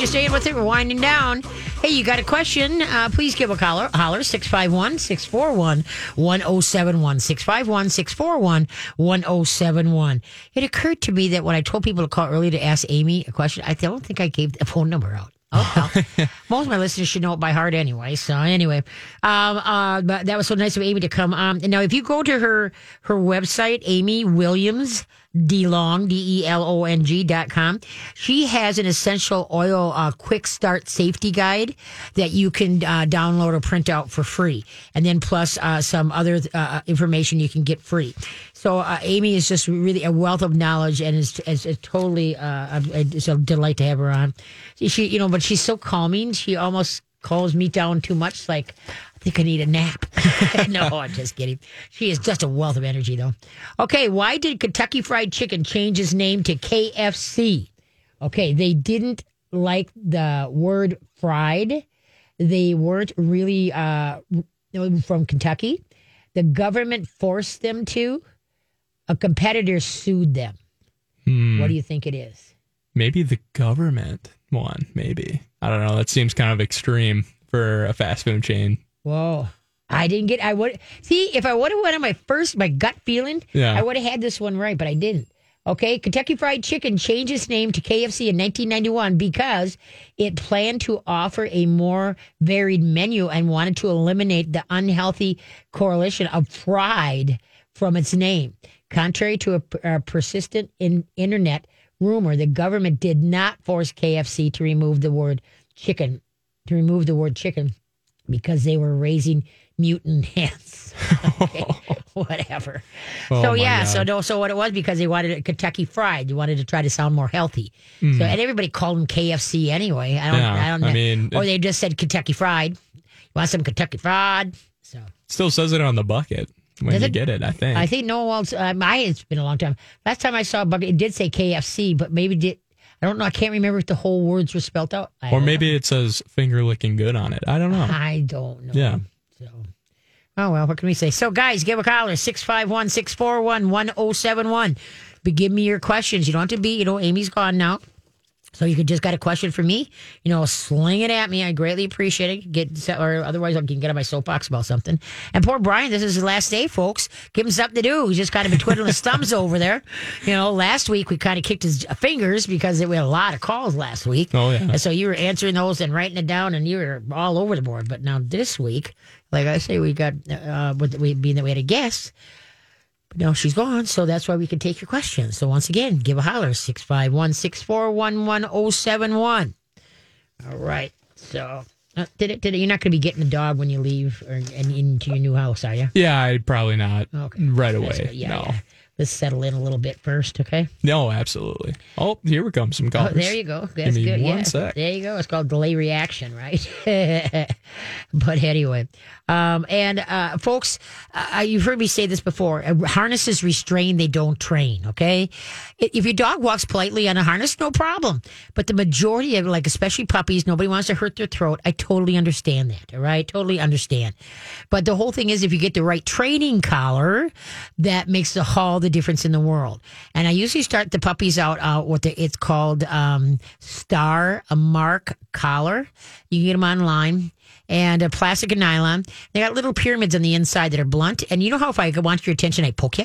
you staying with it. We're winding down. Hey, you got a question? Uh, please give a caller, holler 651 641 1071. 651 641 1071. It occurred to me that when I told people to call early to ask Amy a question, I don't think I gave the phone number out. Oh, well. most of my listeners should know it by heart anyway. So anyway, um, uh, but that was so nice of Amy to come. Um, and now if you go to her her website, Amy Williams DeLong, D E L O N G dot com. She has an essential oil uh, quick start safety guide that you can uh, download or print out for free. And then plus uh, some other uh, information you can get free. So uh, Amy is just really a wealth of knowledge and is, is, is totally, uh, it's a delight to have her on. She, you know, but she's so calming. She almost calms me down too much. Like, I think I need a nap. no, I'm just kidding. She is just a wealth of energy, though. Okay, why did Kentucky Fried Chicken change its name to KFC? Okay, they didn't like the word fried. They weren't really uh, from Kentucky. The government forced them to. A competitor sued them. Hmm. What do you think it is? Maybe the government one, maybe. I don't know. That seems kind of extreme for a fast food chain. Whoa. I didn't get I would see if I would have went on my first my gut feeling, Yeah. I would have had this one right, but I didn't. Okay, Kentucky Fried Chicken changed its name to KFC in 1991 because it planned to offer a more varied menu and wanted to eliminate the unhealthy correlation of fried from its name. Contrary to a, a persistent in, internet rumor, the government did not force KFC to remove the word chicken, to remove the word chicken because they were raising mutant hens. Okay, whatever. Oh, so yeah, God. so no, so what it was because they wanted it Kentucky Fried. You wanted to try to sound more healthy. Hmm. So and everybody called them KFC anyway. I don't. Yeah, I don't. I know. mean, or they just said Kentucky Fried. You want some Kentucky Fried? So Still says it on the bucket when Does you it? get it, I think. I think no one um, I It's been a long time. Last time I saw a bucket, it did say KFC, but maybe did. I don't know. I can't remember if the whole words were spelled out. I or maybe it says finger licking good on it. I don't know. I don't know. Yeah. So, oh well, what can we say? So, guys, give a caller 651 641 1071. But give me your questions. You don't have to be, you know, Amy's gone now. So you could just got a question for me, you know, sling it at me. I greatly appreciate it. Get or otherwise I can get on my soapbox about something. And poor Brian, this is his last day, folks. Give him something to do. He's just kind of been twiddling his thumbs over there. You know, last week we kind of kicked his fingers because we had a lot of calls last week. Oh, yeah. And so you were answering those and writing it down, and you were all over the board. But now this week, like I say, we got uh, with we being that we had a guest. But now she's gone, so that's why we can take your questions. So once again, give a holler 651 641 1071. All right. So uh, did it, did it, you're not going to be getting a dog when you leave or and into your new house, are you? Yeah, probably not Okay. right away. Yeah, no. yeah. Let's settle in a little bit first, okay? No, absolutely. Oh, here we come. Some Oh, there you go. That's me good. one yeah. sec. There you go. It's called delay reaction, right? but anyway, um, and uh, folks, uh, you've heard me say this before. Uh, Harnesses restrain; they don't train. Okay, if your dog walks politely on a harness, no problem. But the majority of, like especially puppies, nobody wants to hurt their throat. I totally understand that. All right, totally understand. But the whole thing is, if you get the right training collar, that makes the haul the difference in the world. And I usually start the puppies out uh, what the, it's called um, Star a Mark collar. You can get them online. And a plastic and nylon. They got little pyramids on the inside that are blunt. And you know how if I want your attention, I poke you.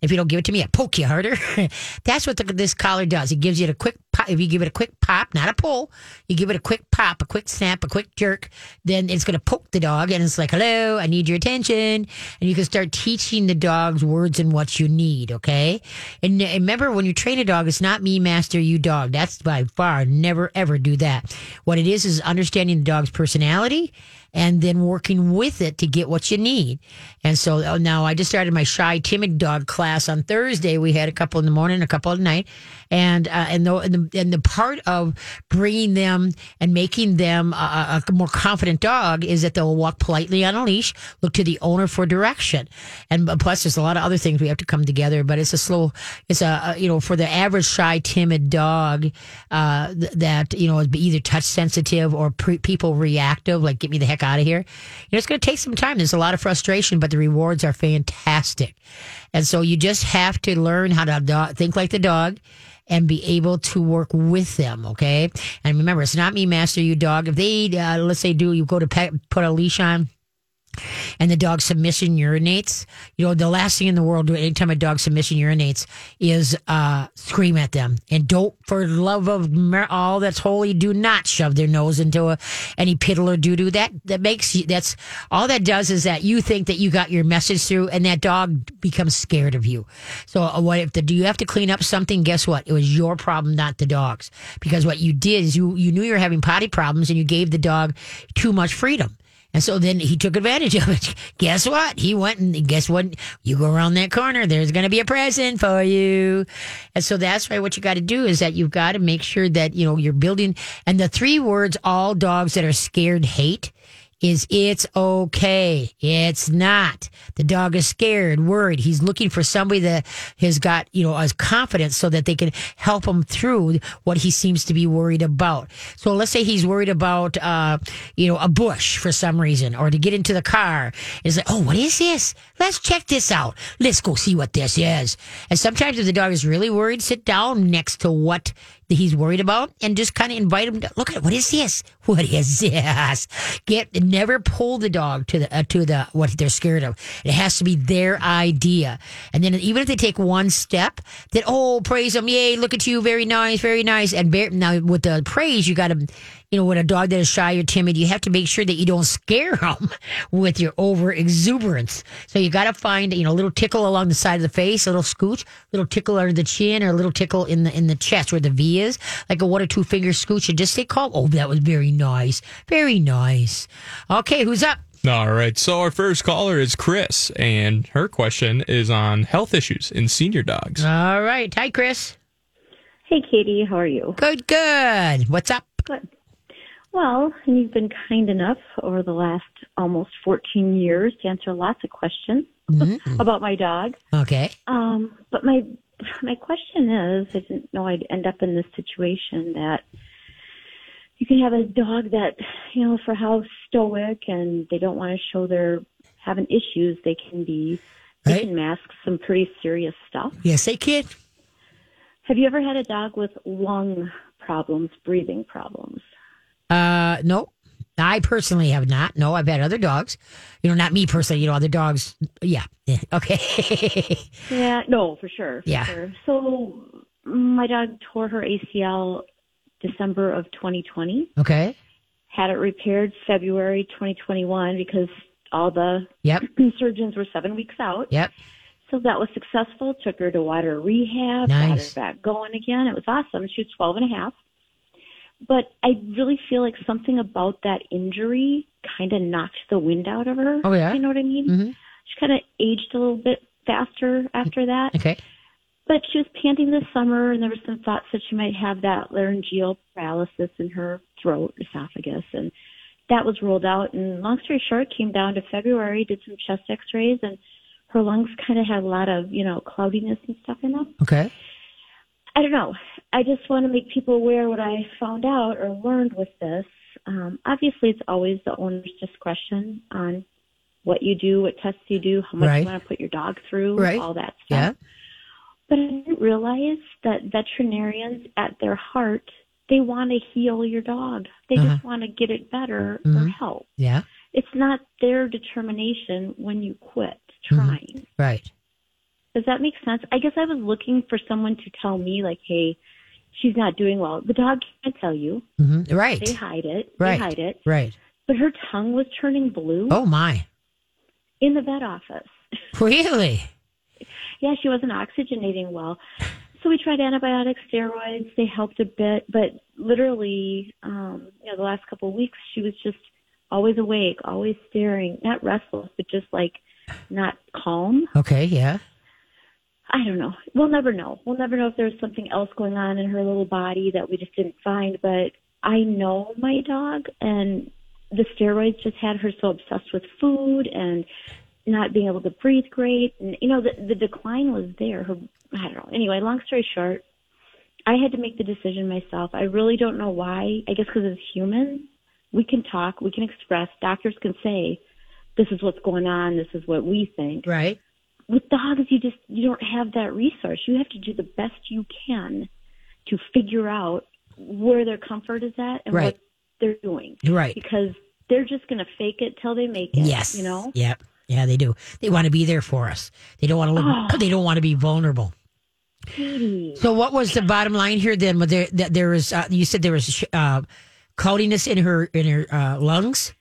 If you don't give it to me, I poke you harder. That's what the, this collar does. It gives you a quick If you give it a quick pop, not a pull, you give it a quick pop, a quick snap, a quick jerk, then it's going to poke the dog and it's like, hello, I need your attention. And you can start teaching the dogs words and what you need, okay? And remember, when you train a dog, it's not me, master, you dog. That's by far, never, ever do that. What it is is understanding the dog's personality and then working with it to get what you need. And so uh, now I just started my shy, timid dog class on Thursday. We had a couple in the morning, a couple at night, and uh, and, the, and the and the part of bringing them and making them a, a more confident dog is that they'll walk politely on a leash, look to the owner for direction, and plus there's a lot of other things we have to come together. But it's a slow, it's a, you know for the average shy, timid dog uh, that you know is be either touch sensitive or pre- people reactive, like get me the heck out of here. You know, it's going to take some time. There's a lot of frustration, but the rewards are fantastic. And so you just have to learn how to do- think like the dog and be able to work with them. Okay. And remember, it's not me, master you dog. If they, uh, let's say, do you go to put a leash on, and the dog submission urinates, you know, the last thing in the world, anytime a dog submission urinates, is uh, scream at them. And don't, for love of all that's holy, do not shove their nose into a, any piddle or doo doo. That, that makes you, that's, all that does is that you think that you got your message through and that dog becomes scared of you. So uh, what if the, do you have to clean up something? Guess what? It was your problem, not the dog's. Because what you did is you, you knew you were having potty problems and you gave the dog too much freedom. And so then he took advantage of it. Guess what? He went and guess what? You go around that corner, there's going to be a present for you. And so that's why what you got to do is that you've got to make sure that, you know, you're building. And the three words all dogs that are scared hate is it's okay. It's not. The dog is scared, worried. He's looking for somebody that has got, you know, as confidence so that they can help him through what he seems to be worried about. So let's say he's worried about, uh, you know, a bush for some reason or to get into the car. It's like, oh, what is this? Let's check this out. Let's go see what this is. And sometimes if the dog is really worried, sit down next to what that he's worried about and just kind of invite him to look at what is this? What is this? Get never pull the dog to the uh, to the what they're scared of. It has to be their idea. And then even if they take one step, that oh praise them, yay, look at you, very nice, very nice. And bear, now with the praise, you got to you know, with a dog that is shy or timid, you have to make sure that you don't scare them with your over exuberance. So you got to find, you know, a little tickle along the side of the face, a little scooch, a little tickle under the chin, or a little tickle in the in the chest where the V is, like a one or two finger scooch, and just say calm. Oh, that was very nice, very nice. Okay, who's up? All right. So our first caller is Chris, and her question is on health issues in senior dogs. All right. Hi, Chris. Hey, Katie. How are you? Good, good. What's up? Good. Well, and you've been kind enough over the last almost 14 years to answer lots of questions mm-hmm. about my dog. Okay. Um, but my my question is, I didn't know I'd end up in this situation that you can have a dog that, you know, for how stoic and they don't want to show they're having issues, they can be, they right. can mask some pretty serious stuff. Yes, they can. Have you ever had a dog with lung problems, breathing problems? Uh, no. I personally have not. No, I've had other dogs. You know, not me personally. You know, other dogs. Yeah. yeah. Okay. yeah. No, for sure. For yeah. Sure. So my dog tore her ACL December of 2020. Okay. Had it repaired February 2021 because all the yep. surgeons were seven weeks out. Yep. So that was successful. Took her to water rehab. Nice. Got her back going again. It was awesome. She was 12 and a half. But I really feel like something about that injury kind of knocked the wind out of her. Oh, yeah. You know what I mean? Mm-hmm. She kind of aged a little bit faster after that. Okay. But she was panting this summer, and there were some thoughts that she might have that laryngeal paralysis in her throat, esophagus, and that was ruled out. And long story short, came down to February, did some chest X-rays, and her lungs kind of had a lot of, you know, cloudiness and stuff in them. Okay. I don't know. I just want to make people aware what I found out or learned with this. Um, obviously, it's always the owner's discretion on what you do, what tests you do, how much right. you want to put your dog through, right. all that stuff. Yeah. But I didn't realize that veterinarians, at their heart, they want to heal your dog. They Uh-huh. just want to get it better Mhm. or help. Yeah. It's not their determination when you quit Mhm. trying. Right. Does that make sense? I guess I was looking for someone to tell me, like, hey, she's not doing well. The dog can't tell you. hmm Right. They hide it. Right. They hide it. Right. But her tongue was turning blue Oh my. in the vet office. Really? yeah, she wasn't oxygenating well. So we tried antibiotics, steroids. They helped a bit, but literally, um, you know, the last couple of weeks, she was just always awake, always staring, not restless, but just like not calm. Okay. Yeah. I don't know. We'll never know. We'll never know if there's something else going on in her little body that we just didn't find. But I know my dog, and the steroids just had her so obsessed with food and not being able to breathe great. And you know, the the decline was there. Her, I don't know. Anyway, long story short, I had to make the decision myself. I really don't know why. I guess because as humans, we can talk, we can express. Doctors can say, "This is what's going on. This is what we think." Right. With dogs you just you don't have that resource you have to do the best you can to figure out where their comfort is at and Right. what they're doing Right. because they're just going to fake it till they make it. Yes. You know? Yep. Yeah, they do. They want to be there for us. They don't want to look. Oh. They don't want to be vulnerable. So, what was the bottom line here? Then, was there that there was? Uh, you said there was uh, cloudiness in her in her uh, lungs.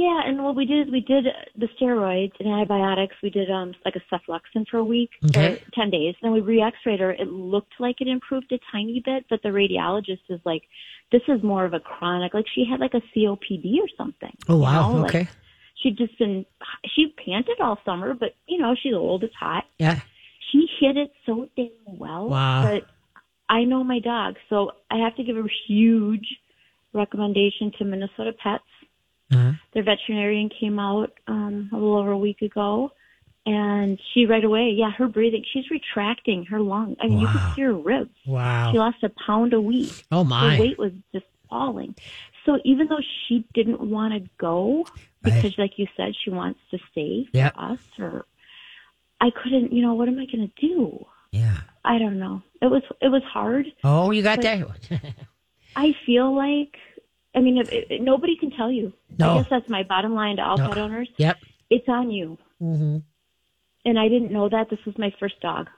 Yeah, and what we did is we did the steroids and antibiotics. We did um like a cephalexin for a week, Okay. or ten days. Then we re-X-rayed her. It looked like it improved a tiny bit, but the radiologist is like, "This is more of a chronic. Like she had like a COPD or something." Oh you wow. know? Like, okay. she'd just been she panted all summer, but you know she's old. It's hot. Yeah. She hit it so dang well. Wow. But I know my dog, so I have to give a huge recommendation to Minnesota Pets. Uh-huh. Their veterinarian came out um, a little over a week ago, and she right away, yeah, her breathing, she's retracting her lung. I mean, you could see her ribs. Wow. She lost a pound a week. Oh my. Her weight was just falling. So even though she didn't want to go Right. because, like you said, she wants to stay for Yep. us, or I couldn't. You know, what am I going to do? Yeah. I don't know. It was it was hard. Oh, you got that. I feel like, I mean, if, if, nobody can tell you. No. I guess that's my bottom line to all No. pet owners. Yep. It's on you. hmm And I didn't know that. This was my first dog.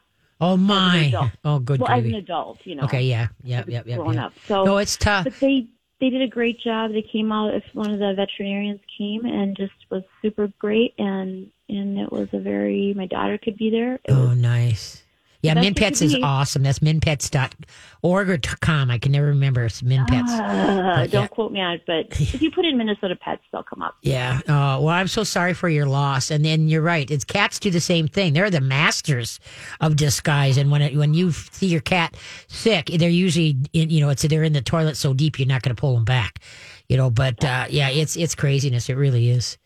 Oh my. Oh, good well, as an adult, you know. Okay. Yeah. Yep. Yep. Yep. grown yep. up. So, No, it's tough. but they they did a great job. They came out. If one of the veterinarians came and just was super great, and and it was a very. My daughter could be there. It Oh, was, nice. Yeah, That's MinPets is awesome. That's minpets.org or .com. I can never remember. It's MinPets. uh, But, don't yeah. quote me on it, but if you put in Minnesota Pets, they'll come up. Yeah. Uh, well, I'm so sorry for your loss. And then you're right. It's cats do the same thing. They're the masters of disguise. And when it, when you see your cat sick, they're usually in, you know it's they're in the toilet so deep you're not going to pull them back. You know, but uh, yeah, it's it's craziness. It really is.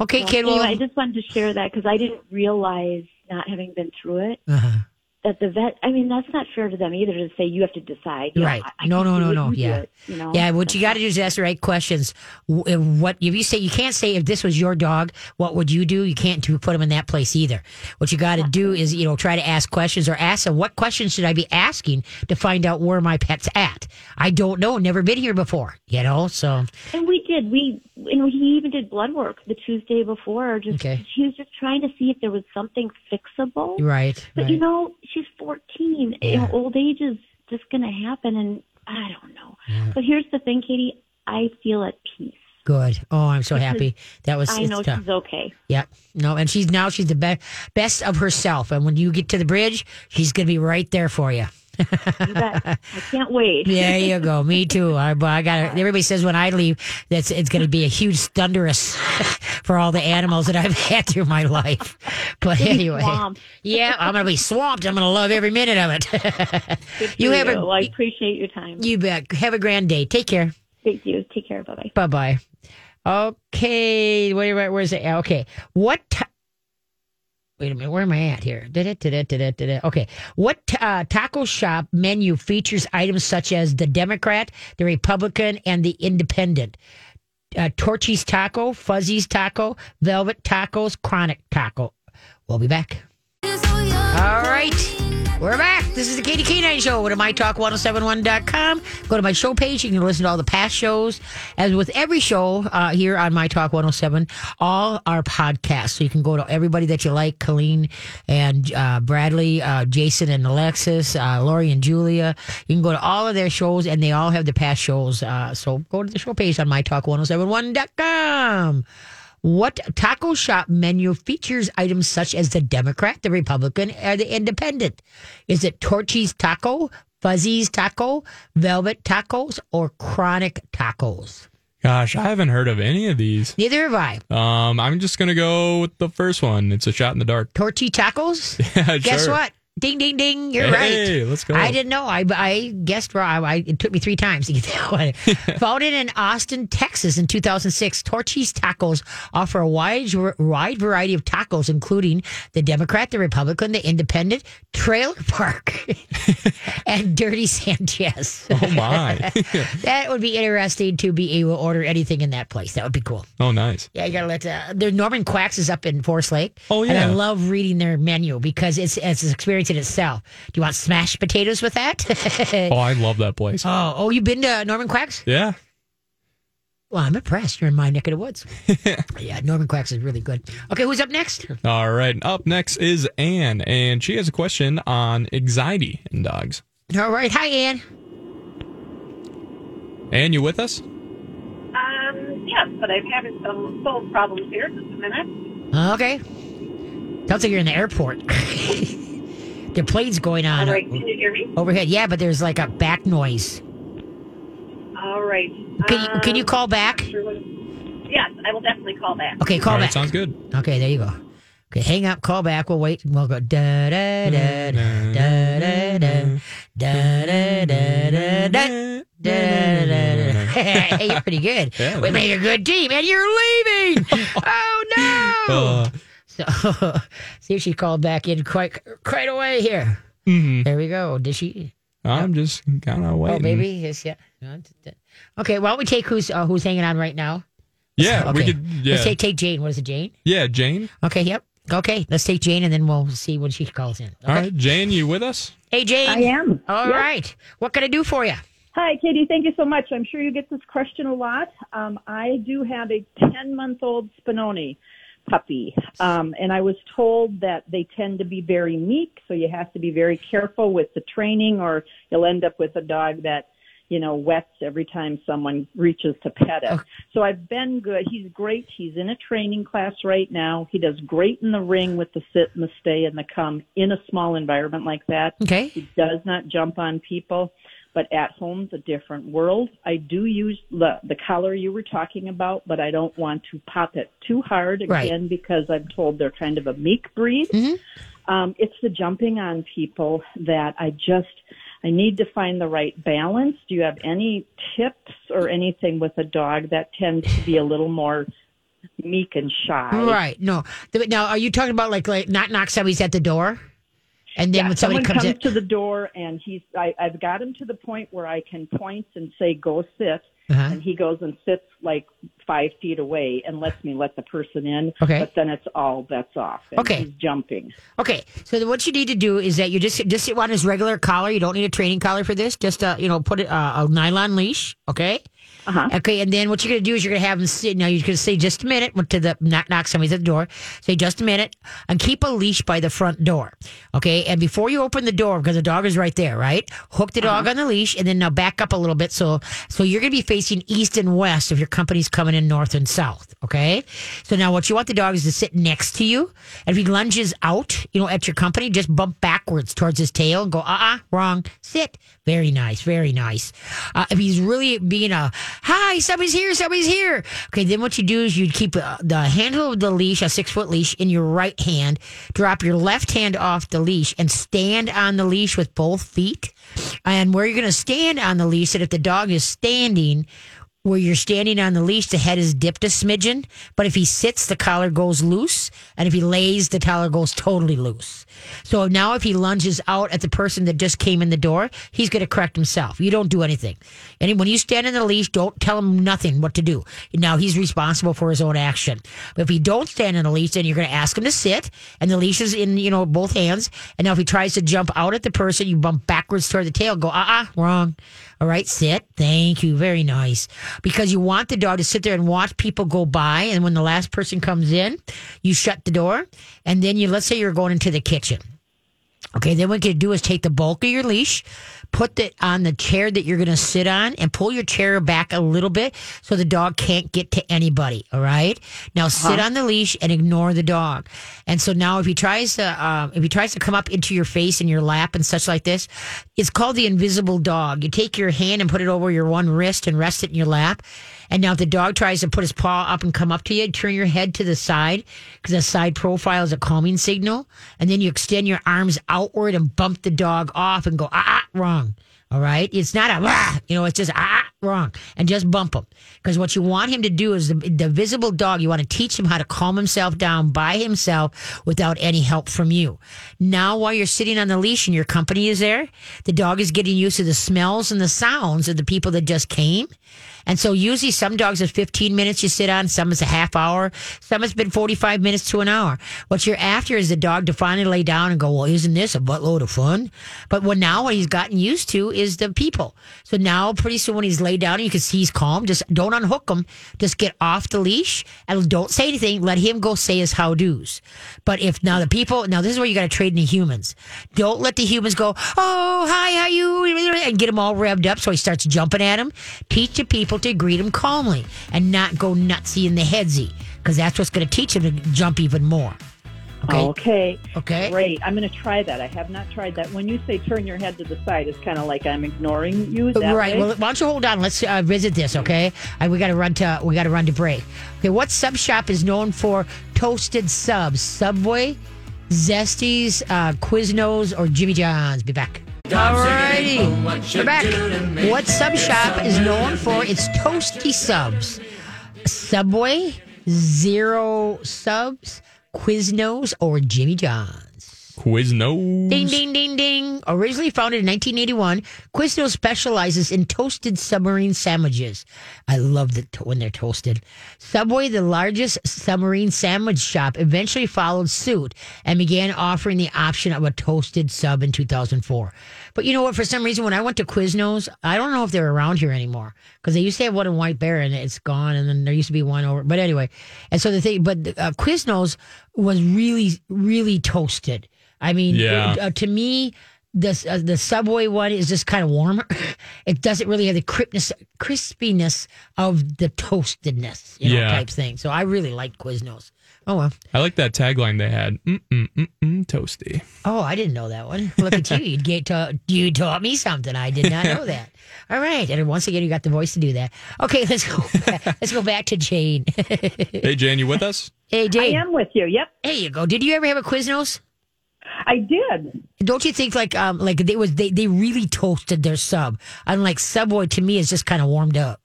Okay, Well, kid. Well, anyway, I just wanted to share that because I didn't realize, not having been through it, uh-huh. That the vet. I mean, that's not fair to them either to say you have to decide. You know, Right. I- I No, no, no, no. Yeah. it, you know. Yeah, what you got to do is ask the right questions. Uh, what if you say you can't say if this was your dog, what would you do? You can't do, put them in that place either. What you got to do is you know try to ask questions or ask them what questions should I be asking to find out where my pet's at. I don't know, never been here before. You know, so And we did. We and he even did blood work the Tuesday before. Just Okay. he was just trying to see if there was something fixable. right, But right. you know, she's 14. You know, old age is just going to happen, and I don't know. But here's the thing, Katie. I feel at peace. Good. Oh, I'm so happy. That was I know tough. she's okay. Yep. No, and she's now she's the be- best of herself. And when you get to the bridge, she's gonna be right there for you. You bet. I can't wait. There you go. Me too. I, I got. Everybody says when I leave, that's it's going to be a huge thunderous for all the animals that I've had through my life. But anyway, yeah, I'm going to be swamped. I'm going to love every minute of it. You have a- Well, I appreciate your time. you bet. Have a grand day. Take care. Thank you. Take care. Bye bye. Bye bye. Okay. Wait, where's it? Okay. What? ta- Wait a minute. Where am I at here? Da-da-da-da-da-da-da. Okay. What uh, taco shop menu features items such as the Democrat, the Republican, and the Independent? Uh, Torchy's Taco, Fuzzy's Taco, Velvet Tacos, Chronic Taco. We'll be back. All right. We're back. This is the Katie K9 Show. Go to mytalk1071.com. Go to my show page. You can listen to all the past shows. As with every show uh, here on My Talk 107, all our podcasts. So you can go to everybody that you like Colleen and uh, Bradley, uh, Jason and Alexis, uh, Lori and Julia. You can go to all of their shows, and they all have the past shows. Uh, so go to the show page on mytalk1071.com. What taco shop menu features items such as the Democrat, the Republican, or the Independent? Is it Torchy's Taco, Fuzzy's Taco, Velvet Tacos, or Chronic Tacos? Gosh, I haven't heard of any of these. Neither have I. Um, I'm just gonna go with the first one. It's a shot in the dark. Torchy Tacos? Yeah, Guess sure. what? Ding, ding, ding. You're Hey, right. let's go. I didn't know. I, I guessed wrong. I, it took me three times to get that one. Founded in Austin, Texas in 2006, Torchy's Tacos offer a wide, wide variety of tacos, including the Democrat, the Republican, the Independent, Trailer Park, and Dirty Sanchez. Oh my. that would be interesting to be able to order anything in that place. That would be cool. oh, nice. Yeah, you gotta let uh, the Norman Quacks is up in Forest Lake. Oh, yeah. and I love reading their menu because it's it's an experience Burlington itself. Do you want smashed potatoes with that? Oh, I love that place. oh, oh, you've been to Norman Quacks? Yeah. Well, I'm impressed. You're in my neck of the woods. yeah, Norman Quacks is really good. Okay, who's up next? All right. Up next is Anne, and she has a question on anxiety in dogs. All right. Hi, Anne. Anne, you with us? Um, yes, but I'm having some phone problems here. Just a minute. Okay. Sounds like you're in the airport. the plane's going on All right, can you hear me? overhead. Yeah, but there's like a back noise. All right. Can you, can you Um, call back? sure what- Yes, I will definitely call back. Okay, call All right, back. sounds good. Okay, there you go. Okay, hang up, call back. We'll wait. and We'll go da da da da da da da da da da da da. Da, hey, you're pretty good. Yeah. we made a good team, and you're leaving. oh no! Uh, So, see if she called back in quite quite away here. mhm. There we go. Did she? I'm just kind of waiting. Oh, maybe yes, yeah. Okay, why don't we take who's uh, who's hanging on right now? Yeah, we could. Yeah, Let's take take Jane. What is it, Jane? yeah, Jane. Okay, yep. Okay, let's take Jane, and then we'll see when she calls in. Okay. All right, Jane, you with us? Hey, Jane. I am. All right. Yes. What can I do for you? Hi, Katie. Thank you so much. I'm sure you get this question a lot. Um, I do have a 10 month old Spinoni puppy. Um, and I was told that they tend to be very meek, so you have to be very careful with the training or you'll end up with a dog that, you know, wets every time someone reaches to pet it. Oh. So I've been good. He's great. He's in a training class right now. He does great in the ring with the sit and the stay and the come in a small environment like that. Okay. He does not jump on people, but at home's a different world. I do use the the collar you were talking about, but I don't want to pop it too hard Right. again because I'm told they're kind of a meek breed. Mhm. Um, it's the jumping on people that I just I need to find the right balance. Do you have any tips or anything with a dog that tends to be a little more meek and shy? Right. No. Now, are you talking about like like not knock somebody's at the door, and then yeah, when somebody someone comes, comes in, to the door and he's I, I've got him to the point where I can point and say go sit Uh-huh. and he goes and sits like five feet away and lets me let the person in. Okay. But then it's all bets off. Okay. He's jumping. Okay, so what you need to do is that you just just on his regular collar. You don't need a training collar for this. Just uh, you know, put it, uh, a nylon leash. Okay. Uh-huh. Okay, and then what you're gonna do is you're gonna have him sit. Now you're gonna say just a minute to the knock knock somebody's at the door. Say just a minute and keep a leash by the front door. Okay, and before you open the door because the dog is right there, right? Hook the dog on the leash and then now back up a little bit. So so you're gonna be facing east and west if your company's coming in north and south. Okay, so now what you want the dog is to sit next to you, and if he lunges out, you know, at your company, just bump backwards towards his tail and go, uh uh wrong, sit. Very nice, very nice. Uh, if he's really being a, hi, somebody's here, somebody's here. Okay, then what you do is you'd keep uh, the handle of the leash, a six foot leash, in your right hand, drop your left hand off the leash, and stand on the leash with both feet. And where you're going to stand on the leash, that if the dog is standing, where you're standing on the leash, the head is dipped a smidgen. But if he sits, the collar goes loose. And if he lays, the collar goes totally loose. So now if he lunges out at the person that just came in the door, he's going to correct himself. You don't do anything. And when you stand on the leash, don't tell him nothing what to do. Now he's responsible for his own action. But if he don't stand on the leash, then you're going to ask him to sit and the leash is in, you know, both hands. And now if he tries to jump out at the person, you bump backwards toward the tail, go, uh-uh, wrong. All right, sit. Thank you. Very nice. Because you want the dog to sit there and watch people go by. And when the last person comes in, you shut the door. And then you, let's say you're going into the kitchen. Okay, then what you do is take the bulk of your leash, put it on the chair that you're going to sit on, and pull your chair back a little bit so the dog can't get to anybody. All right. Now sit on the leash and ignore the dog. And so now, if he tries to, um, if he tries to come up into your face and your lap and such like this, it's called the invisible dog. You take your hand and put it over your one wrist and rest it in your lap. And now, if the dog tries to put his paw up and come up to you, turn your head to the side because the side profile is a calming signal. And then you extend your arms outward and bump the dog off and go, ah, ah wrong. All right. It's not a, ah, you know, it's just, ah, wrong. And just bump him. Because what you want him to do is the, the visible dog, you want to teach him how to calm himself down by himself without any help from you. Now, while you're sitting on the leash and your company is there, the dog is getting used to the smells and the sounds of the people that just came. And so usually some dogs is 15 minutes you sit on, some is a half hour, some has been 45 minutes to an hour. What you're after is the dog to finally lay down and go, well, isn't this a buttload of fun? But what now what he's gotten used to is the people. So now pretty soon when he's laid down you can see he's calm, just don't unhook him. Just get off the leash and don't say anything. Let him go say his how do's. But if now the people, now this is where you got to trade in the humans. Don't let the humans go, oh, hi, how you, and get him all revved up so he starts jumping at him. Teach the people to greet him calmly and not go nutsy in the headsy because that's what's going to teach him to jump even more. Okay. Okay. Okay. Great. I'm going to try that. I have not tried that. When you say turn your head to the side, it's kind of like I'm ignoring you. Right. way? Well, why don't you hold on? Let's uh, visit this, okay? Uh, we got to run to we got to run to break. Okay. What sub shop is known for toasted subs? Subway, Zesties, uh, Quiznos, or Jimmy John's? Be back. Alrighty, we're back. What sub shop is known for its toasty subs? Subway, Zero Subs, Quiznos, or Jimmy John's? Quiznos. Ding, ding, ding, ding. Originally founded in 1981, Quiznos specializes in toasted submarine sandwiches. I love the to- when they're toasted. Subway, the largest submarine sandwich shop, eventually followed suit and began offering the option of a toasted sub in 2004. But you know what? For some reason, when I went to Quiznos, I don't know if they're around here anymore because they used to have one in White Bear and it's gone, and then there used to be one over. But anyway, and so the thing, but uh, Quiznos was really, really toasted. I mean, Yeah. uh, to me, the uh, the Subway one is just kind of warmer. It doesn't really have the crispness, crispiness of the toastedness, you know, Yeah. type thing. So I really like Quiznos. Oh well. I like that tagline they had. Mm mm mm mm toasty. Oh, I didn't know that one. Look at you. You get to, you taught me something. I did not know that. All right, and once again, you got the voice to do that. Okay, let's go. Back, let's go back to Jane. Hey Jane, you with us? hey, Jane, I Jane. am with you. Yep. There you go. Did you ever have a Quiznos? I did. Don't you think like um like they was they they really toasted their sub? Unlike Subway, to me, is just kind of warmed up.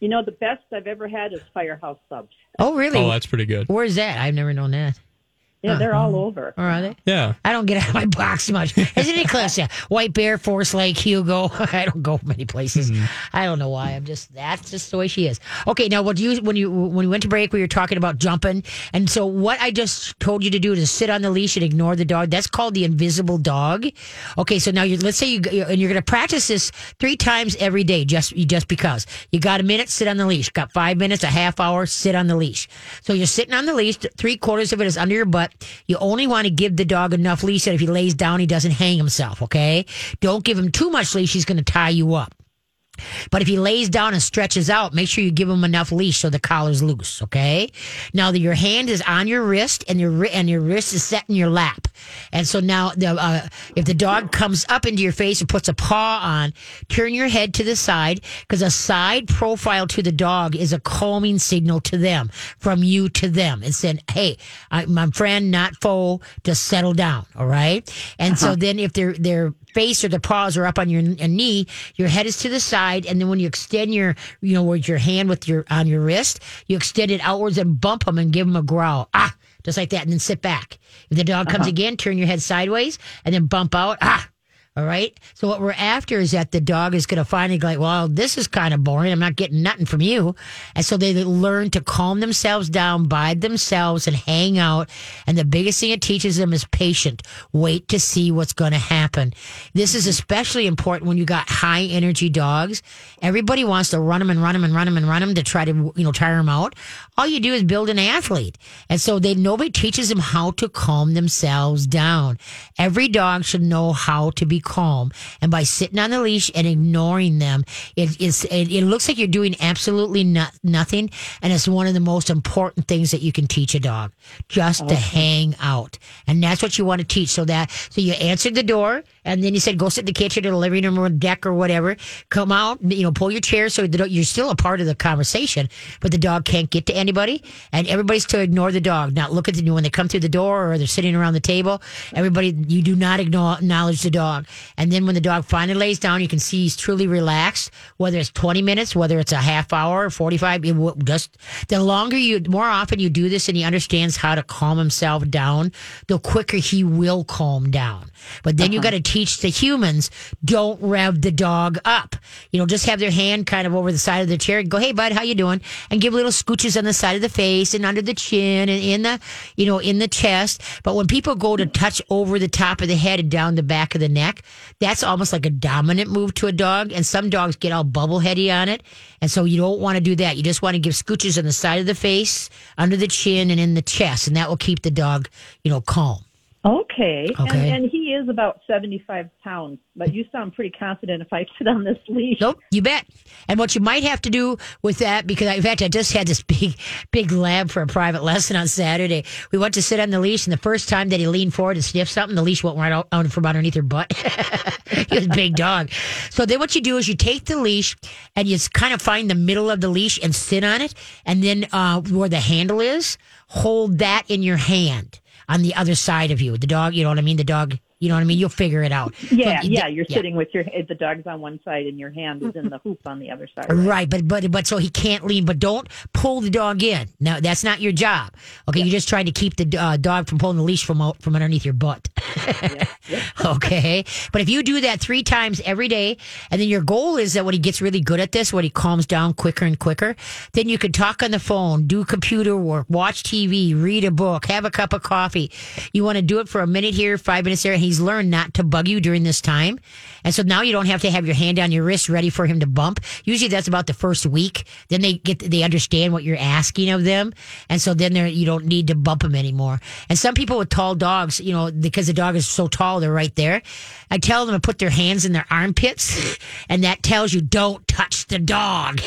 You know, the best I've ever had is Firehouse subs. Oh, really? Oh, that's pretty good. Where's that? I've never known that. Yeah, they're all uh-huh. over. Or are they? Yeah. I don't get out of my box much. Isn't it close? Yeah. White Bear, Forest Lake, Hugo. I don't go many places. Mm-hmm. I don't know why. I'm just that's just the way she is. Okay, now what you when you when we went to break, we were talking about jumping, and so what I just told you to do is sit on the leash and ignore the dog. That's called the invisible dog. Okay, so now you let's say you and you're going to practice this three times every day, just just because you got a minute, sit on the leash. Got five minutes, a half hour, sit on the leash. So you're sitting on the leash. Three quarters of it is under your butt. You only want to give the dog enough leash that if he lays down, he doesn't hang himself. Okay, don't give him too much leash; he's going to tie you up. But if he lays down and stretches out, make sure you give him enough leash so the collar's loose. Okay. Now that your hand is on your wrist and your and your wrist is set in your lap, and so now the uh, if the dog comes up into your face and puts a paw on, turn your head to the side because a side profile to the dog is a calming signal to them from you to them. and saying, "Hey, I, my friend, not foe, just settle down." All right. And so then if their their face or the paws are up on your a knee, your head is to the side, and then when you extend your, you know, with your hand with your on your wrist, you extend it outwards and bump them and give them a growl, ah, just like that, and then sit back. If the dog comes again, turn your head sideways and then bump out, ah. All right. So what we're after is that the dog is going to finally go like, well, this is kind of boring. I'm not getting nothing from you. And so they learn to calm themselves down by themselves and hang out. And the biggest thing it teaches them is patient. Wait to see what's going to happen. This is especially important when you got high energy dogs. Everybody wants to run them and run them and run them and run them to try to, you know, tire them out. All you do is build an athlete. And so they, nobody teaches them how to calm themselves down. Every dog should know how to be calm. And by sitting on the leash and ignoring them, it is, it, it looks like you're doing absolutely no, nothing. And it's one of the most important things that you can teach a dog just to hang out. And that's what you want to teach. So that, so you answered the door and then you said, go sit in the kitchen or the living room or deck or whatever. Come out, you know, pull your chair so the, you're still a part of the conversation, but the dog can't get to anybody. And everybody's to ignore the dog, not look at the when they come through the door or they're sitting around the table. Everybody, you do not acknowledge the dog. And then when the dog finally lays down, you can see he's truly relaxed, whether it's 20 minutes, whether it's a half hour or 45, it will just the longer you, more often you do this and he understands how to calm himself down, the quicker he will calm down. But then you uh-huh. got to teach the humans don't rev the dog up. You know, just have their hand kind of over the side of the chair and go, "Hey, bud, how you doing?" and give little scooches on the side of the face and under the chin and in the, you know, in the chest. But when people go to touch over the top of the head and down the back of the neck, that's almost like a dominant move to a dog. And some dogs get all bubbleheady on it, and so you don't want to do that. You just want to give scooches on the side of the face, under the chin, and in the chest, and that will keep the dog, you know, calm. Okay. Okay. And, and he is about 75 pounds, but you sound pretty confident if I sit on this leash. Nope, you bet. And what you might have to do with that, because I, in fact, I just had this big, big lab for a private lesson on Saturday. We went to sit on the leash, and the first time that he leaned forward to sniff something, the leash went right out, out from underneath her butt. he was a big dog. So then what you do is you take the leash and you kind of find the middle of the leash and sit on it. And then uh, where the handle is, hold that in your hand on the other side of you. The dog, you know what I mean? The dog, you know what I mean? You'll figure it out. Yeah, But- yeah. You're sitting with your head, the dog's on one side and your hand is in the hoop on the other side. right? Right, but but but so he can't lean. But don't pull the dog in. No, that's not your job. Okay, you're just trying to keep the uh, dog from pulling the leash from out, from underneath your butt. okay, but if you do that three times every day, and then your goal is that when he gets really good at this, when he calms down quicker and quicker, then you can talk on the phone, do computer work, watch TV, read a book, have a cup of coffee. You want to do it for a minute here, five minutes there, he's learned not to bug you during this time. And so now you don't have to have your hand on your wrist ready for him to bump. Usually that's about the first week. Then they get they understand what you're asking of them, and so then they're you don't need to bump them anymore. And some people with tall dogs, you know, because the dog is so tall, they're right there. I tell them to put their hands in their armpits, and that tells you don't touch the dog,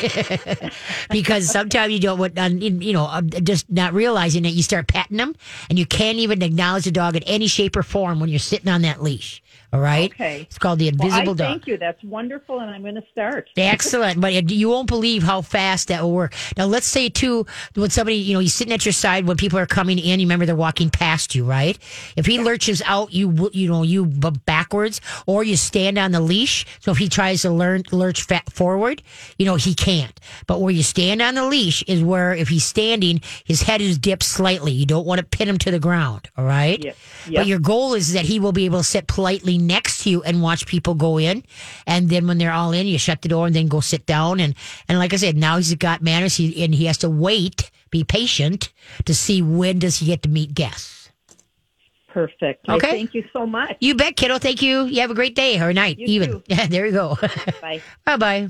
because sometimes you don't, want- you know, uh, just not realizing that you start patting them, and you can't even acknowledge the dog in any shape or form when you're sitting on that leash. All right. Okay. It's called the Well, invisible I dog. thank you. That's wonderful, and I'm going to start. Excellent, but you won't believe how fast that will work. Now, let's say too, when somebody, you know, he's sitting at your side when people are coming in. You remember they're walking past you, right? If he lurches out, you you know you backwards, or you stand on the leash. So if he tries to learn lurch forward, you know he can't. But where you stand on the leash is where if he's standing, his head is dipped slightly. You don't want to pin him to the ground. All right. Yep. But your goal is that he will be able to sit politely next to you and watch people go in. And then when they're all in, you shut the door and then go sit down. And, and like I said, now he's got manners he, and he has to wait, be patient to see when does he get to meet guests. Perfect. Okay. I thank you so much. You bet, kiddo. Thank you. You have a great day or night, You even. Yeah, there you go. Bye. bye bye.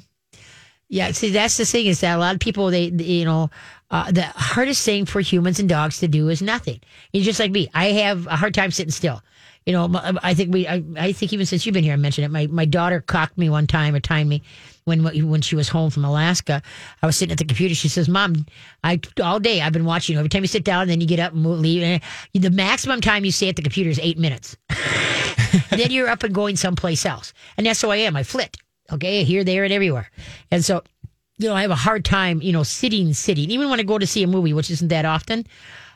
Yeah, see, that's the thing is that a lot of people, they, they, you know, uh, the hardest thing for humans and dogs to do is nothing. You're just like me. I have a hard time sitting still. You know, I think we, I, I think even since you've been here, I mentioned it. My, my daughter cocked me one time or timed me when, when she was home from Alaska. I was sitting at the computer. She says, Mom, I, all day I've been watching you. Every time you sit down, and then you get up and leave. The maximum time you stay at the computer is eight minutes. then you're up and going someplace else. And that's who I am. I flit. Okay. Here, there, and everywhere. And so, you know, I have a hard time, you know, sitting, sitting. Even when I go to see a movie, which isn't that often,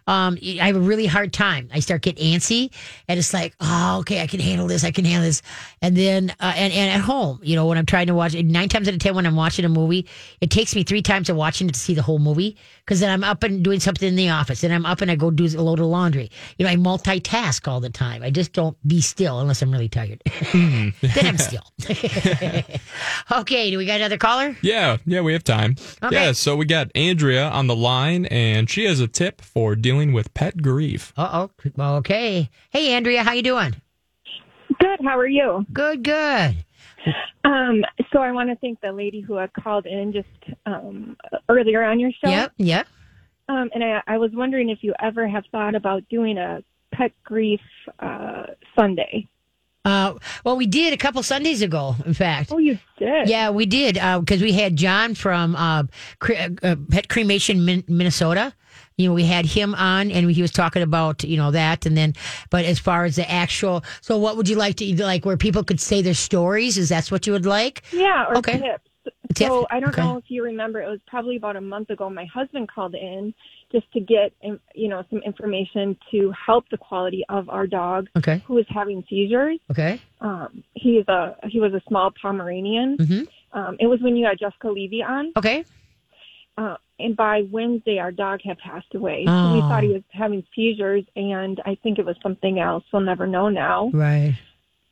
um, I have a really hard time. I start getting antsy, and it's like, oh, okay, I can handle this. I can handle this. And then, uh, and and at home, you know, when I'm trying to watch, nine times out of ten, when I'm watching a movie, it takes me three times of watching it to see the whole movie because then I'm up and doing something in the office, and I'm up and I go do a load of laundry. You know, I multitask all the time. I just don't be still unless I'm really tired. then I'm still. okay, do we got another caller? Yeah, yeah, we have time. Okay. Yeah, so we got Andrea on the line, and she has a tip for dealing with pet grief. Uh oh. Okay. Hey, Andrea, how you doing? Good. How are you? Good, good. Um, so I want to thank the lady who had called in just um, earlier on your show. Yep, yep. Um, and I, I was wondering if you ever have thought about doing a pet grief uh, Sunday. Uh, well, we did a couple Sundays ago, in fact. Oh, you did? Yeah, we did because we had John from uh, Cre- uh, Pet Cremation, Min- Minnesota. You know, we had him on, and he was talking about you know that, and then, but as far as the actual, so what would you like to like where people could say their stories? Is that what you would like? Yeah, or Okay. tips. Tip? So I don't Okay. know if you remember, it was probably about a month ago. My husband called in just to get, you know, some information to help the quality of our dog Okay, who was having seizures. okay, Um, he's a he was a small Pomeranian. Mhm. Um, it was when you had Jessica Levy on. okay. uh, and by Wednesday, our dog had passed away. So we thought he Oh. was having seizures, and I think it was something else. We'll never know now. Right.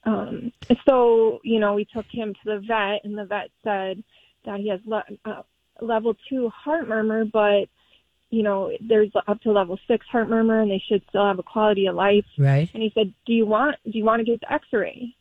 um, so you know we took him to the vet, and the vet said that he has le- uh, level two heart murmur, but you know there's up to level six heart murmur, and they should still have a quality of life. Right. And he said, "Do you want do you want to get the X-ray?"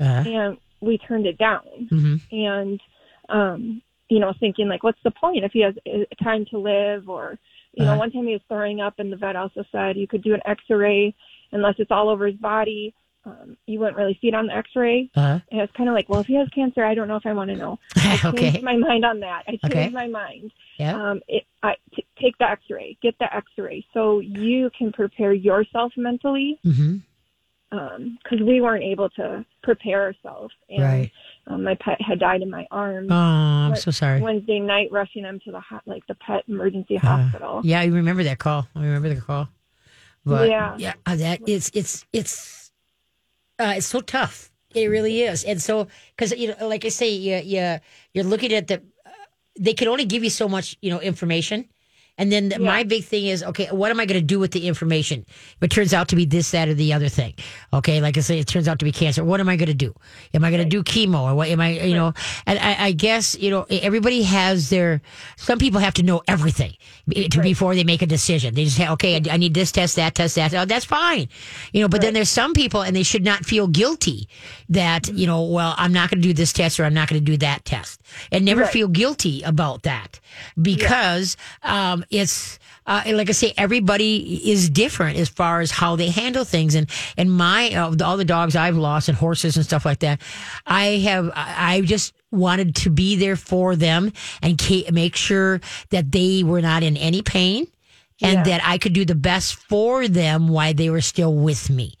Uh-huh. And we turned it down. hmm And um, you know, thinking like, what's the point if he has uh, time to live? Or you know, Uh-huh. one time he was throwing up, and the vet also said you could do an X-ray unless it's all over his body. Um, you wouldn't really see it on the X-ray. Uh-huh. And it's kind of like, well, if he has cancer, I don't know if I want to know. I changed okay. my mind on that. I changed Okay. my mind. Yeah. Um, it, I, t- take the X-ray, get the X-ray, so you can prepare yourself mentally. hmm Because we weren't able to prepare ourselves, and Right. um, my pet had died in my arms. Oh, I'm But so sorry. Wednesday night, rushing him to the ho- like the pet emergency Uh, hospital. Yeah, I remember that call. I remember the call. But yeah, Yeah. uh, that it's it's it's uh, it's so tough. It really is. And so because you know, like I say, you you you're looking at the. Uh, they can only give you so much, you know, information. And then the, my big thing is, okay, what am I going to do with the information? If it turns out to be this, that, or the other thing, okay, like I say, it turns out to be cancer. What am I going to do? Am I going to do chemo or what am I, you know? And I, I guess you know everybody has their. Some people have to know everything to, before they make a decision. They just say, okay, I, I need this test, that test, that. Oh, that's fine, you know. But then there's some people, and they should not feel guilty that you know, well, I'm not going to do this test or I'm not going to do that test, and never feel guilty about that because um, it's uh, like I say, everybody is different as far as how they handle things. And and my uh, all the dogs I've lost and horses and stuff like that, I have I just wanted to be there for them and ca- make sure that they were not in any pain and that I could do the best for them while they were still with me.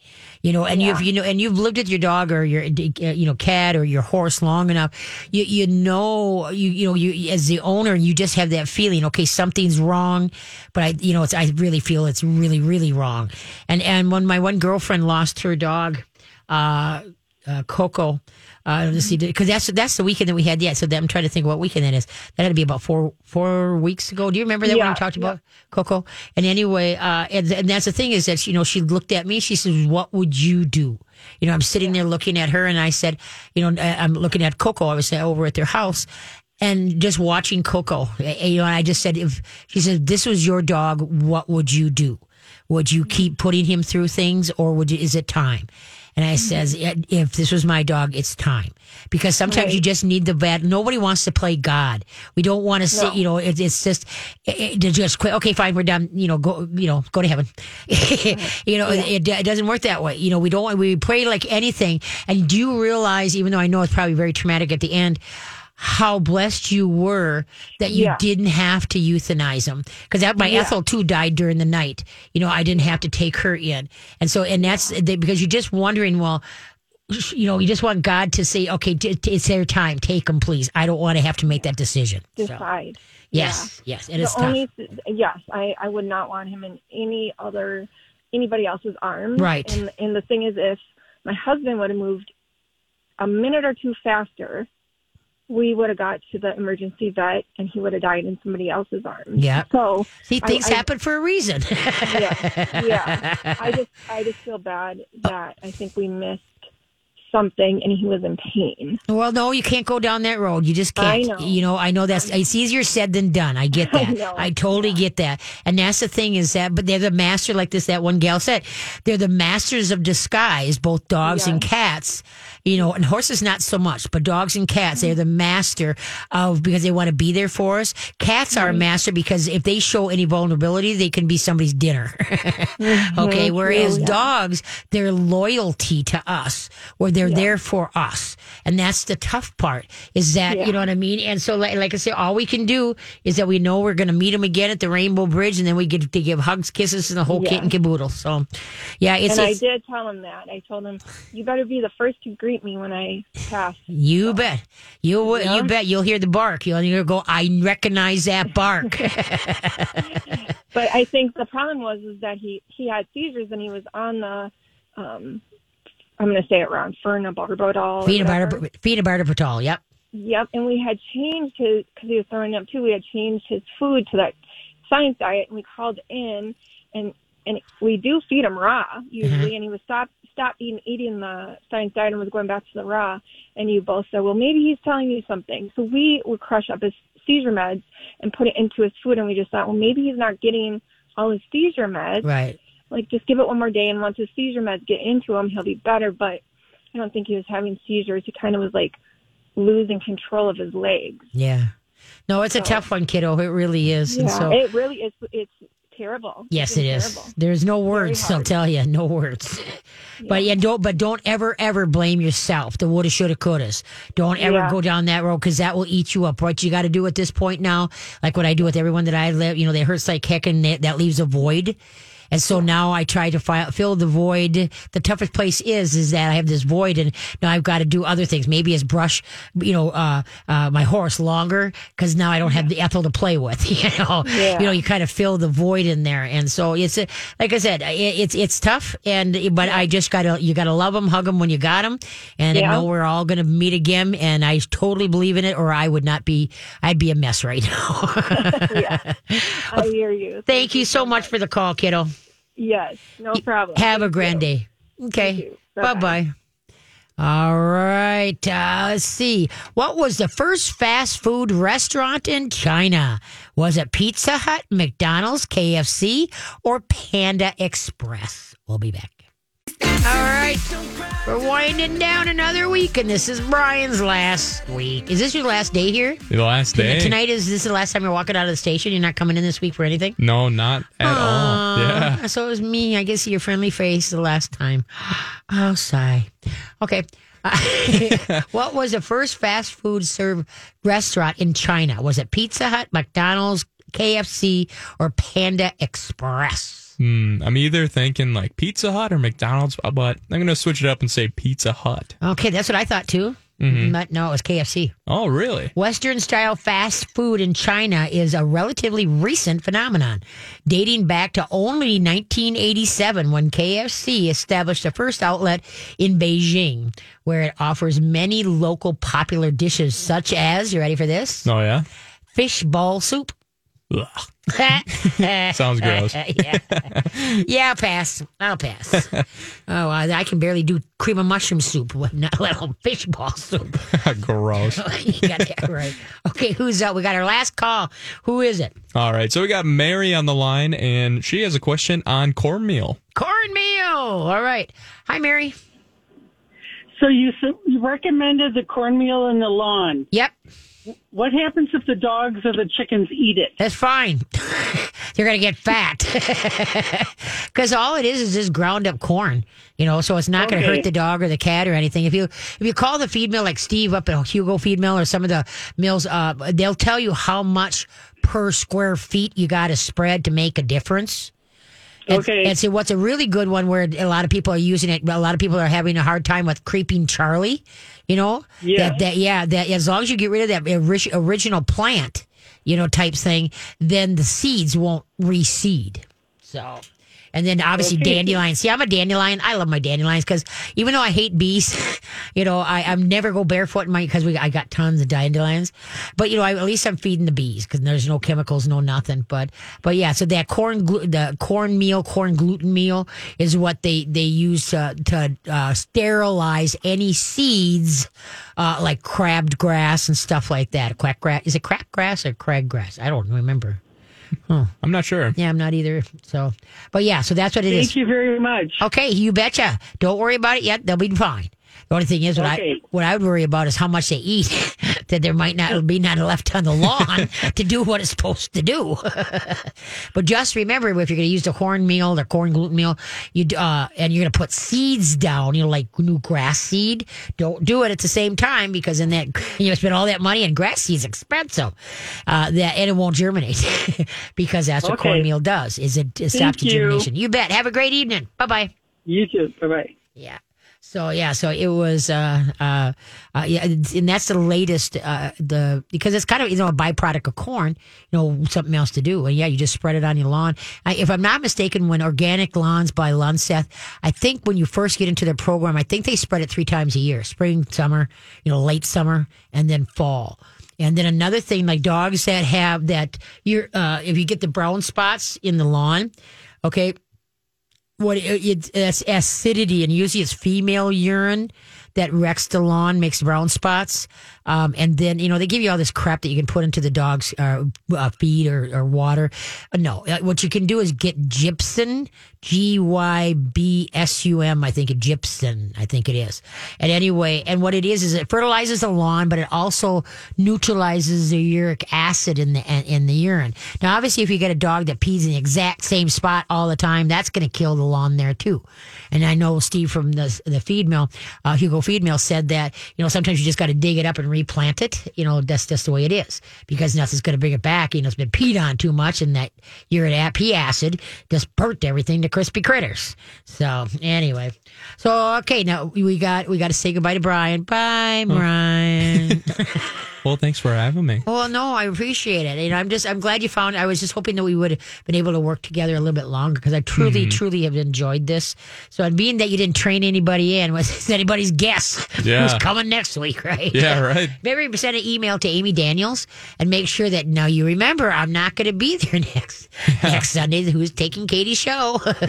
You know, and you've you know, and you've lived with your dog or your uh, you know cat or your horse long enough. You you know you you know you as the owner, you just have that feeling. Okay, something's wrong, but I you know it's I really feel it's really really wrong. And and when my one girlfriend lost her dog, uh, uh Coco. Uh, because that's that's the weekend that we had. Yeah, so I'm trying to think what weekend that is. That had to be about four four weeks ago. Do you remember that when we talked about Coco? And anyway, uh, and, and that's the thing is that you know she looked at me. She says, "What would you do?" You know, I'm sitting there looking at her, and I said, "You know, I- I'm looking at Coco. I was uh, over at their house." And just watching Coco, you know, and I just said, if she said this was your dog, what would you do? Would you keep putting him through things, or would you, is it time? And I says, if this was my dog, it's time because sometimes you just need the bad. Nobody wants to play God. We don't want to sit. You know, it, it's just it, it- just quit. Okay, fine, we're done. You know, go. You know, go to heaven. you know, it, it doesn't work that way. You know, we don't. We pray like anything. And do you realize, even though I know it's probably very traumatic at the end, how blessed you were that you Yeah. didn't have to euthanize them because my Ethel too died during the night. You know, I didn't have to take her in, and so and that's because you're just wondering. Well, you know, you just want God to say, okay, it's their time. Take them, please. I don't want to have to make that decision. So, Decide. yes, yes, it the is tough. only yes, I I would not want him in any other anybody else's arms. Right. And and the thing is, if my husband would have moved a minute or two faster, we would have got to the emergency vet, and he would have died in somebody else's arms. Yeah. So See, things I- happen for a reason. yeah, yeah. I just I just feel bad oh. that I think we missed something, and he was in pain. Well, no, you can't go down that road. You just can't. I know. You know, I know that's it's easier said than done. I get that. I totally get that. And that's the thing is that, but they're the master, like this that one gal said, they're the masters of disguise, both dogs and cats. You know, and horses not so much, but dogs and cats, they're the master of because they want to be there for us. Cats are a mm-hmm. master because if they show any vulnerability, they can be somebody's dinner. Mm-hmm. okay, whereas dogs, their loyalty to us, or they're there for us, and that's the tough part. Is that you know what I mean? And so, like, like I say, all we can do is that we know we're going to meet them again at the Rainbow Bridge, and then we get to give hugs, kisses, and the whole kit and caboodle. So, yeah, it's, and I did tell him that. I told him, "You better be the first to greet me when I pass." you bet you will you bet you'll hear the bark. You'll, you'll go. I recognize that bark. But I think the problem was is that he he had seizures and he was on the, um, I'm going to say it wrong, Fernabarbitol. or Peanut whatever. butter, peanut butter patrol. Yep. Yep, and we had changed his because he was throwing up too. We had changed his food to that science diet, and we called in and and we do feed him raw usually, and he was stop stopped eating, eating the science diet and was going back to the raw. And you both said, well, maybe he's telling you something. So we would crush up his seizure meds and put it into his food. And we just thought, well, maybe he's not getting all his seizure meds. Right. Like, just give it one more day. And once his seizure meds get into him, he'll be better. But I don't think he was having seizures. He kind of was like losing control of his legs. Yeah. No, it's a tough one, kiddo. It really is. And Yeah, so, it really is. It's terrible. yes, it is. terrible. There's no words. I'll tell you, no words. But yeah, don't. But don't ever, ever blame yourself. The woulda, shoulda, couldas. Don't ever Yeah. go down that road because that will eat you up. What you got to do at this point now, like what I do with everyone that I live, you know, they hurts like heck, and that, that leaves a void. And so now I try to fi- fill the void. The toughest place is is that I have this void, and now I've got to do other things. Maybe it's brush, you know, uh, uh, my horse longer because now I don't have the Ethel to play with. You know, Yeah. you know, you kind of fill the void in there, and so it's like I said, it, it's it's tough, and but I just gotta you gotta love them, hug them when you got them, and I know we're all gonna meet again, and I totally believe in it, or I would not be, I'd be a mess right now. yeah. I hear you. Thank you so much for the call, kiddo. Yes, no problem. Have a grand you. day. Okay. Bye Bye-bye. bye. All right. Uh, let's see. What was the first fast food restaurant in China? Was it Pizza Hut, McDonald's, KFC, or Panda Express? We'll be back. All right. We're winding down another week, and this is Brian's last week. Is this your last day here? The last day. Tonight is this the last time you're walking out of the station? You're not coming in this week for anything? No, not at all. Yeah. So it was me. I guess your friendly face the last time. Oh, sigh. Okay. What was the first fast food served restaurant in China? Was it Pizza Hut, McDonald's, KFC, or Panda Express? Hmm, I'm either thinking like Pizza Hut or McDonald's, but I'm going to switch it up and say Pizza Hut. Okay, that's what I thought too. But no, it was KFC. Oh, really? Western style fast food in China is a relatively recent phenomenon, dating back to only 1987 when KFC established the first outlet in Beijing, where it offers many local popular dishes such as, you ready for this? Oh, yeah? Fish ball soup. Ugh. Sounds gross. yeah. yeah, I'll pass. I'll pass. oh, I, I can barely do cream of mushroom soup, not let alone fish ball soup. gross. you got that right. Okay, who's up? We got our last call. Who is it? All right. So we got Mary on the line, and she has a question on cornmeal. Cornmeal. All right. Hi, Mary. So you, you recommended the cornmeal in the lawn. Yep, What happens if the dogs or the chickens eat it? that's fine. You're gonna get fat because all it is is just ground up corn. You know, so it's not going to hurt the dog or the cat or anything. If you if you call the feed mill like Steve up at Hugo Feed Mill or some of the mills, uh, they'll tell you how much per square feet you got to spread to make a difference. And, Okay. And see, what's a really good one where a lot of people are using it, a lot of people are having a hard time with creeping Charlie. You know, Yeah. that, that yeah, that as long as you get rid of that original plant, you know, type thing, then the seeds won't reseed. So, and then obviously dandelions. See, I'm a dandelion. I love my dandelions because even though I hate bees, you know, I, I never go barefoot in my because we I got tons of dandelions. But you know, I, at least I'm feeding the bees because there's no chemicals, no nothing. But but yeah, so that corn glu- the corn meal, corn gluten meal is what they they use to to uh, sterilize any seeds uh, like crabbed grass and stuff like that. Quack grass is it crack grass or crag grass? I don't remember. I'm not sure. Yeah, I'm not either. So, but yeah, so that's what it is. Thank you very much. Okay, you betcha. Don't worry about it yet. They'll be fine. The only thing is, what I what I would worry about is how much they eat. that there might not be not left on the lawn to do what it's supposed to do. but just remember, if you're going to use the corn meal, the corn gluten meal, you uh, and you're going to put seeds down, you know, like new grass seed. Don't do it at the same time because in that you know spend all that money and grass seed's expensive. Uh, that and it won't germinate because that's what Okay. cornmeal does. Is it, it stops Thank the you. germination? You bet. Have a great evening. Bye bye. You too. Bye bye. Yeah. So yeah, so it was uh uh, uh yeah, and that's the latest uh the because it's kind of you know a byproduct of corn, you know something else to do, and yeah, you just spread it on your lawn. I, if I'm not mistaken, when Organic Lawns by Lunseth, I think when you first get into their program, I think they spread it three times a year: spring, summer, you know, late summer, and then fall. And then another thing, like dogs that have that, you're uh if you get the brown spots in the lawn, okay, what uh, it, it's acidity, and usually it's female urine that wrecks the lawn, makes brown spots. Um, and then, you know, they give you all this crap that you can put into the dog's uh, uh, feed or, or water. Uh, no, uh, what you can do is get gypsum, G Y B S U M, I think, gypsum, I think it is. And anyway, and what it is, is it fertilizes the lawn, but it also neutralizes the uric acid in the, in the urine. Now, obviously, if you get a dog that pees in the exact same spot all the time, that's going to kill the lawn there too. And I know Steve from the, the feed mill, uh, Hugo Feed Mill said that, you know, sometimes you just got to dig it up and replant it. You know, that's just the way it is because nothing's going to bring it back. You know, it's been peed on too much and that uric pee acid just burnt everything to crispy critters. So anyway, so, okay, now we got, we got to say goodbye to Brian. Bye, oh. Brian. Well, thanks for having me. Well, no, I appreciate it. And I'm just, I'm glad you found, I was just hoping that we would have been able to work together a little bit longer because I truly, Mm-hmm. truly have enjoyed this. So, and being that you didn't train anybody in, was anybody's guess Yeah. who's coming next week, right? Yeah, right. Maybe send an email to Amy Daniels and make sure that now you remember I'm not going to be there next next Sunday. Who's taking Katie's show?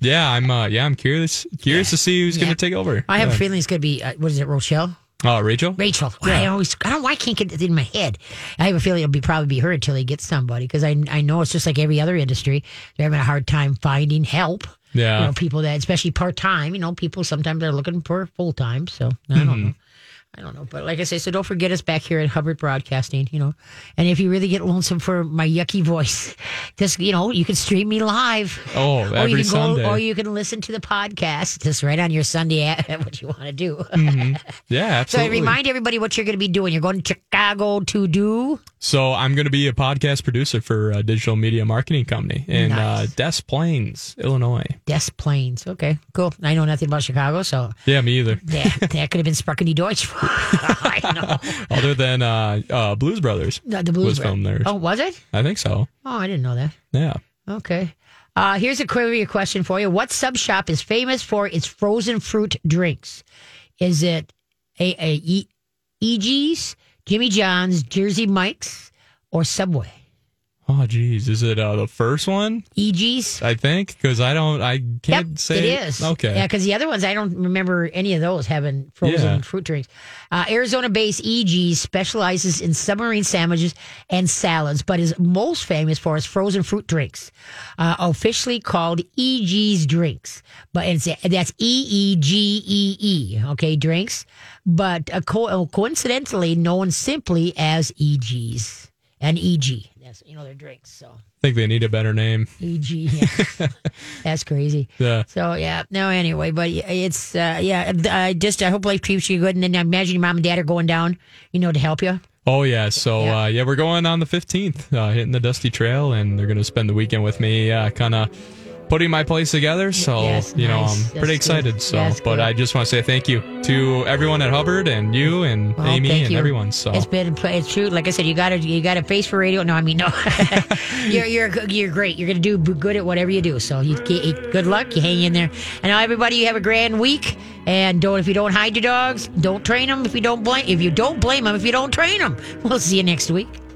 Yeah, I'm. Uh, yeah, I'm curious. Curious to see who's Yeah. going to take over. I have a feeling it's going to be uh, what is it, Rochelle? Oh, Rachel. Rachel. I always, I don't know why I can't get it in my head. I have a feeling it'll be probably be her until they get somebody because I, I know it's just like every other industry. They're having a hard time finding help. Yeah. You know, people that, especially part time, you know, people sometimes they're looking for full time. So I don't Mm-hmm. know. I don't know. But like I say, so don't forget us back here at Hubbard Broadcasting, you know. And if you really get lonesome for my yucky voice, just, you know, you can stream me live. Oh, or you every can Sunday. go, or you can listen to the podcast just right on your Sunday app, what you want to do. yeah, absolutely. So absolutely. remind everybody what you're going to be doing. You're going to Chicago to do. So I'm going to be a podcast producer for a digital media marketing company in Nice. uh, Des Plaines, Illinois. Des Plaines. Okay, cool. I know nothing about Chicago, so Yeah, me either. yeah, that could have been Sparkeny Deutsch. I know. Other than uh, uh, Blues Brothers The, the Blues was Brothers. filmed there. Oh, was it? I think so. Oh, I didn't know that. Yeah. Okay. Uh, here's a trivia question for you. What sub shop is famous for its frozen fruit drinks? Is it a, a e- Eegee's, Jimmy John's, Jersey Mike's, or Subway? Oh, geez. Is it uh, the first one? Eegee's? I think because I don't. I can't Yep, say it is. Okay. Yeah, because the other ones, I don't remember any of those having frozen Yeah. fruit drinks. Uh, Arizona based Eegee specializes in submarine sandwiches and salads, but is most famous for its frozen fruit drinks, uh, officially called Eegee's drinks. But it's, that's E E G E E, okay, drinks. But uh, co- coincidentally known simply as Eegee's and Eegee. That's, you know, their drinks. So. I think they need a better name. Eegee, yeah. That's crazy. Yeah. So yeah, no. Anyway, but it's uh, yeah. I just I hope life treats you good, and then I imagine your mom and dad are going down, you know, to help you. Oh yeah. So Yeah. Uh, yeah, we're going on the fifteenth, uh, hitting the Dusty Trail, and they're going to spend the weekend with me, uh, kind of putting my place together. So Yes, you know, nice. I'm That's pretty good. excited. So, That's but good. I just want to say thank you to everyone at Hubbard and you and Well, Amy and you. everyone. So It's been it's true. Like I said, you got a you got a face for radio. No, I mean no. you're you're you're great. You're gonna do good at whatever you do. So you get good luck. You hang in there. And now everybody, you have a grand week. And don't if you don't hide your dogs, don't train them. If you don't blame if you don't blame them, if you don't train them, we'll see you next week.